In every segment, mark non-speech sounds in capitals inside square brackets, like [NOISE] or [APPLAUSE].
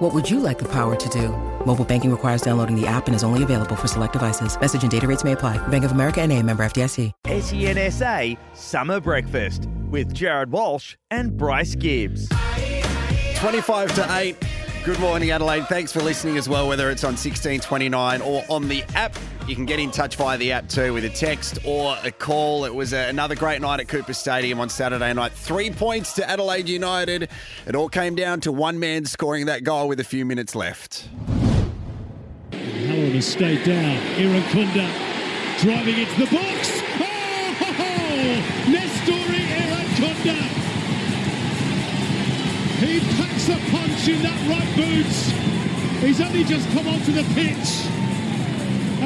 What would you like the power to do? Mobile banking requires downloading the app and is only available for select devices. Message and data rates may apply. Bank of America and a member FDIC. SENSA Summer Breakfast with Jared Walsh and Bryce Gibbs. 25 to 8. Good morning, Adelaide. Thanks for listening as well, whether it's on 1629 or on the app. You can get in touch via the app too with a text or a call. It was a, another great night at Coopers Stadium on Saturday night. Three points to Adelaide United. It all came down to one man scoring that goal with a few minutes left. Halloran has stayed down. Irankunda driving into the box. Oh, ho, ho! He packs a punch in that right boot. He's only just come onto the pitch.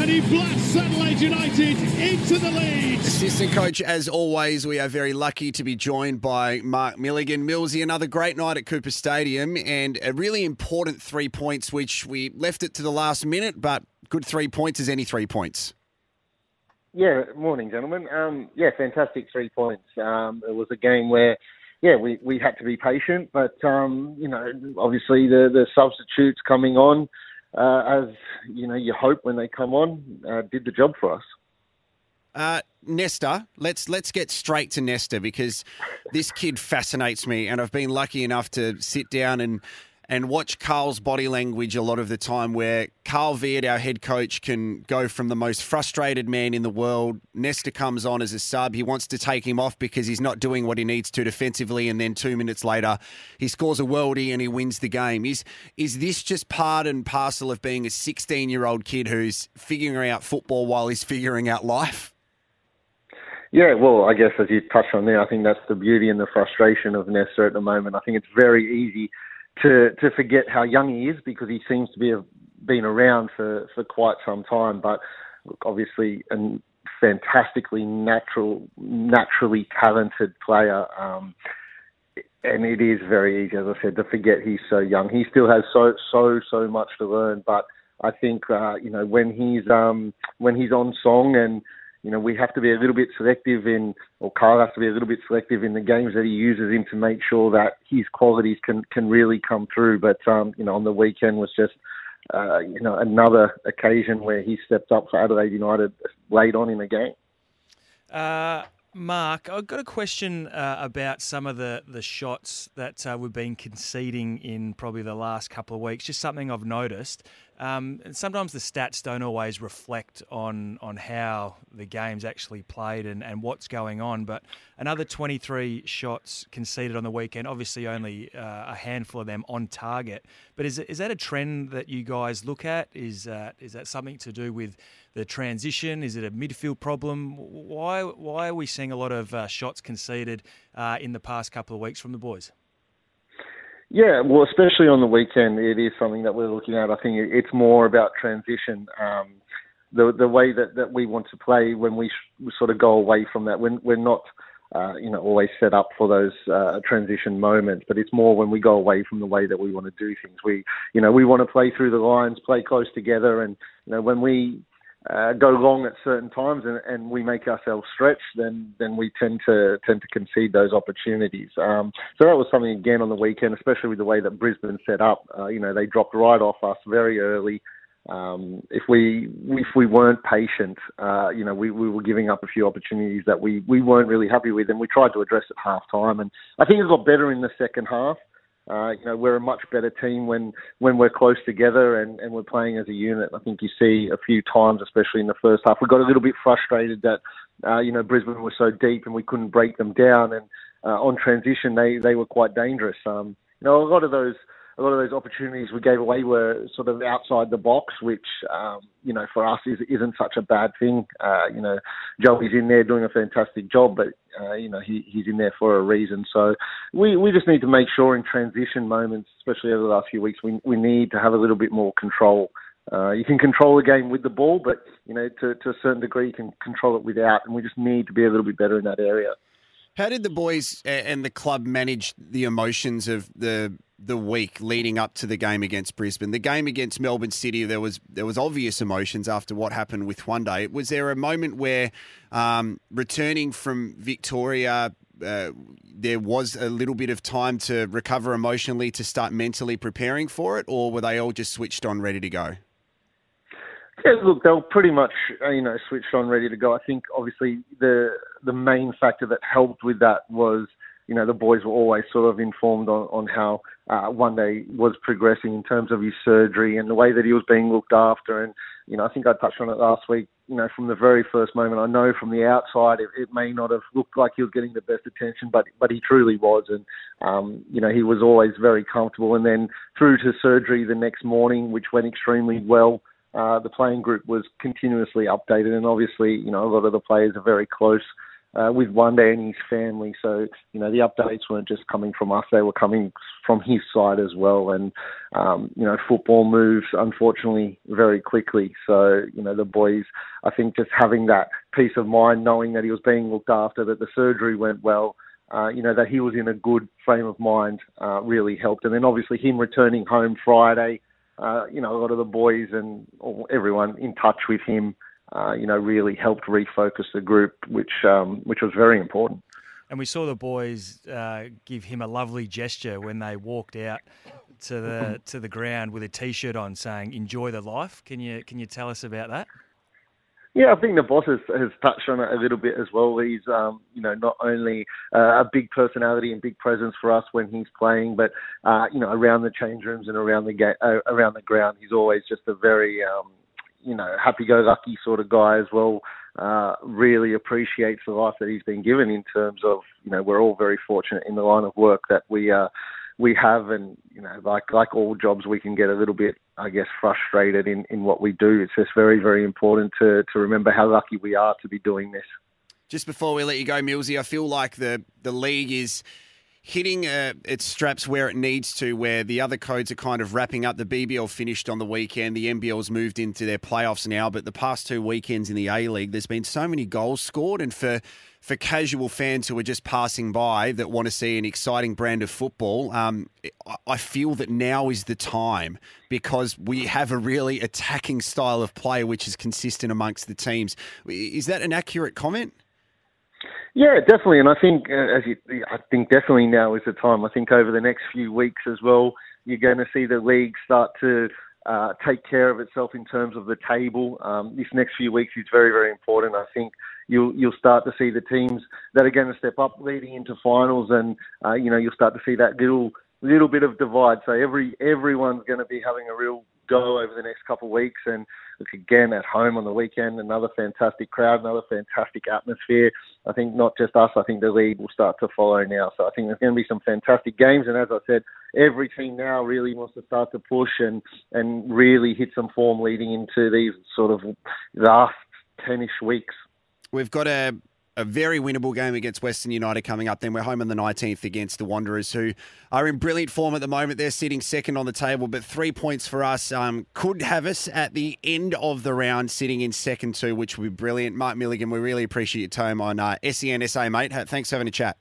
And he blasts Adelaide United into the lead. Assistant coach, as always, we are very lucky to be joined by Mark Milligan. Millsy, another great night at Coopers Stadium and a really important three points, which we left it to the last minute, but good three points is any three points. Yeah, morning, gentlemen. Um, yeah, fantastic three points. Um, it was a game where, yeah, we, we had to be patient, but um, you know, obviously the the substitutes coming on, uh, as you know, you hope when they come on, uh, did the job for us. Uh, Nesta, let's let's get straight to Nesta because this kid fascinates me, and I've been lucky enough to sit down and and watch Carl's body language a lot of the time. Where Carl Veart, our head coach, can go from the most frustrated man in the world. Nesta comes on as a sub. He wants to take him off because he's not doing what he needs to defensively, and then two minutes later, he scores a worldie and he wins the game. Is is this just part and parcel of being a 16 year old kid who's figuring out football while he's figuring out life? Yeah, well, I guess as you touched on there, I think that's the beauty and the frustration of Nesta at the moment. I think it's very easy to to forget how young he is because he seems to be have been around for for quite some time. But look, obviously, a fantastically natural, naturally talented player. Um, and it is very easy, as I said, to forget he's so young. He still has so so so much to learn. But I think uh, you know when he's um, when he's on song and you know, we have to be a little bit selective in, or Carl has to be a little bit selective in the games that he uses him to make sure that his qualities can can really come through. But um, you know, on the weekend was just uh, you know another occasion where he stepped up for Adelaide United late on in the game. Uh, Mark, I've got a question uh, about some of the, the shots that uh, we've been conceding in probably the last couple of weeks. Just something I've noticed. Um, and sometimes the stats don't always reflect on on how the game's actually played and, and what's going on. But another 23 shots conceded on the weekend, obviously only uh, a handful of them on target. But is, is that a trend that you guys look at? Is, is that something to do with the transition? Is it a midfield problem? Why, why are we seeing a lot of uh, shots conceded uh, in the past couple of weeks from the boys? Yeah, well, especially on the weekend, it is something that we're looking at. I think it's more about transition. Um, the the way that, that we want to play when we sh- sort of go away from that. When we're not, uh, you know, always set up for those uh, transition moments, but it's more when we go away from the way that we want to do things. We, you know, we want to play through the lines, play close together, and you know, when we uh, go long at certain times and, and we make ourselves stretch, then then we tend to tend to concede those opportunities. Um, so that was something again on the weekend, especially with the way that Brisbane set up. Uh, you know, they dropped right off us very early. Um, if we if we weren't patient, uh, you know, we, we were giving up a few opportunities that we, we weren't really happy with, and we tried to address at half time. And I think it got better in the second half. Uh, you know, we're a much better team when, when we're close together and, and we're playing as a unit. I think you see a few times, especially in the first half, we got a little bit frustrated that, uh, you know, Brisbane was so deep and we couldn't break them down. And uh, on transition, they, they were quite dangerous. Um, you know, a lot of those a lot of those opportunities we gave away were sort of outside the box, which um, you know for us is, isn't such a bad thing. Uh, you know, Joey's in there doing a fantastic job, but uh, you know he, he's in there for a reason. So we, we just need to make sure in transition moments, especially over the last few weeks, we we need to have a little bit more control Uh, you can control the game with the ball, but you know to, to a certain degree you can control it without, and we just need to be a little bit better in that area. How did the boys and the club manage the emotions of the the week leading up to the game against Brisbane? The game against Melbourne City, there was there was obvious emotions after what happened with Juande. Was there a moment where um, returning from Victoria, uh, there was a little bit of time to recover emotionally to start mentally preparing for it, or were they all just switched on, ready to go? Yeah, look, they were pretty much uh, you know switched on, ready to go. I think obviously the the main factor that helped with that was you know the boys were always sort of informed on on how uh, Juande was progressing in terms of his surgery and the way that he was being looked after. And you know I think I touched on it last week. You know from the very first moment, I know from the outside it, it may not have looked like he was getting the best attention, but but he truly was. And um, you know he was always very comfortable. And then through to surgery the next morning, which went extremely well. Uh, the playing group was continuously updated, and obviously, you know, a lot of the players are very close uh, with Juande and his family. So, you know, the updates weren't just coming from us; they were coming from his side as well. And, um, you know, football moves unfortunately very quickly. So, you know, the boys, I think, just having that peace of mind, knowing that he was being looked after, that the surgery went well. Uh, you know that he was in a good frame of mind uh, really helped, and then obviously him returning home Friday, uh, you know, a lot of the boys and everyone in touch with him, uh, you know, really helped refocus the group, which um, which was very important. And we saw the boys uh, give him a lovely gesture when they walked out to the [CLEARS THROAT] to the ground with a T-shirt on, saying "Enjoy the life." Can you can you tell us about that? Yeah, I think the boss has, has touched on it a little bit as well. He's, um, you know, not only uh, a big personality and big presence for us when he's playing, but uh, you know, around the change rooms and around the ga- uh, around the ground, he's always just a very, um, you know, happy-go-lucky sort of guy as well. Uh, really appreciates the life that he's been given in terms of, you know, we're all very fortunate in the line of work that we uh, we have, and you know, like like all jobs, we can get a little bit, I guess, frustrated in in what we do. It's just very very important to to remember how lucky we are to be doing this. Just before we let you go, Millsy, I feel like the the league is hitting uh, its straps where it needs to, where the other codes are kind of wrapping up. The BBL finished on the weekend. The NBL's moved into their playoffs now, but the past two weekends in the A League, there's been so many goals scored. And for, for casual fans who are just passing by that want to see an exciting brand of football, um, I feel that now is the time because we have a really attacking style of play which is consistent amongst the teams. Is that an accurate comment? Yeah, definitely, and I think uh, as you, I think definitely now is the time. I think over the next few weeks as well, you're going to see the league start to uh, take care of itself in terms of the table. Um, this next few weeks is very, very important. I think you'll you'll start to see the teams that are going to step up leading into finals, and uh, you know you'll start to see that little little bit of divide. So every everyone's going to be having a real go over the next couple of weeks. And look again at home on the weekend, another fantastic crowd, another fantastic atmosphere. I think not just us, I think the league will start to follow now. So I think there's going to be some fantastic games. And as I said, every team now really wants to start to push and and really hit some form leading into these sort of last ten-ish weeks. We've got a a very winnable game against Western United coming up. Then we're home on the 19th against the Wanderers, who are in brilliant form at the moment. They're sitting second on the table, but three points for us um, could have us at the end of the round sitting in second too, which would be brilliant. Mark Milligan, we really appreciate your time on uh, SENSA, mate. Thanks for having a chat.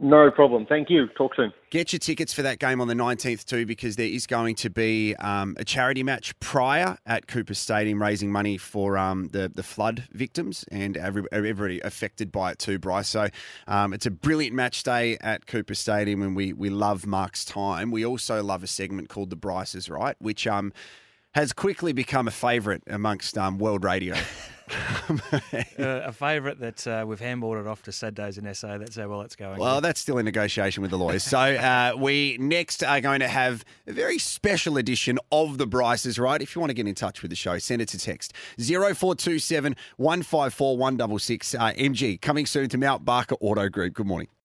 No problem. Thank you. Talk soon. Get your tickets for that game on the 19th too, because there is going to be um, a charity match prior at Coopers Stadium, raising money for um, the the flood victims and everybody affected by it too, Bryce. So um, it's a brilliant match day at Coopers Stadium, and we we love Mark's time. We also love a segment called the Bryces Right, which um has quickly become a favourite amongst um, world radio. [LAUGHS] [LAUGHS] uh, a favourite that uh, we've handballed it off to Saturdays in SA. That's how well it's going. Well, that's still in negotiation with the lawyers. so [LAUGHS] uh, we next are going to have a very special edition of the Bryces, right? If you want to get in touch with the show, send it to text 0427 154 166. Uh, MG, coming soon to Mount Barker Auto Group. Good morning.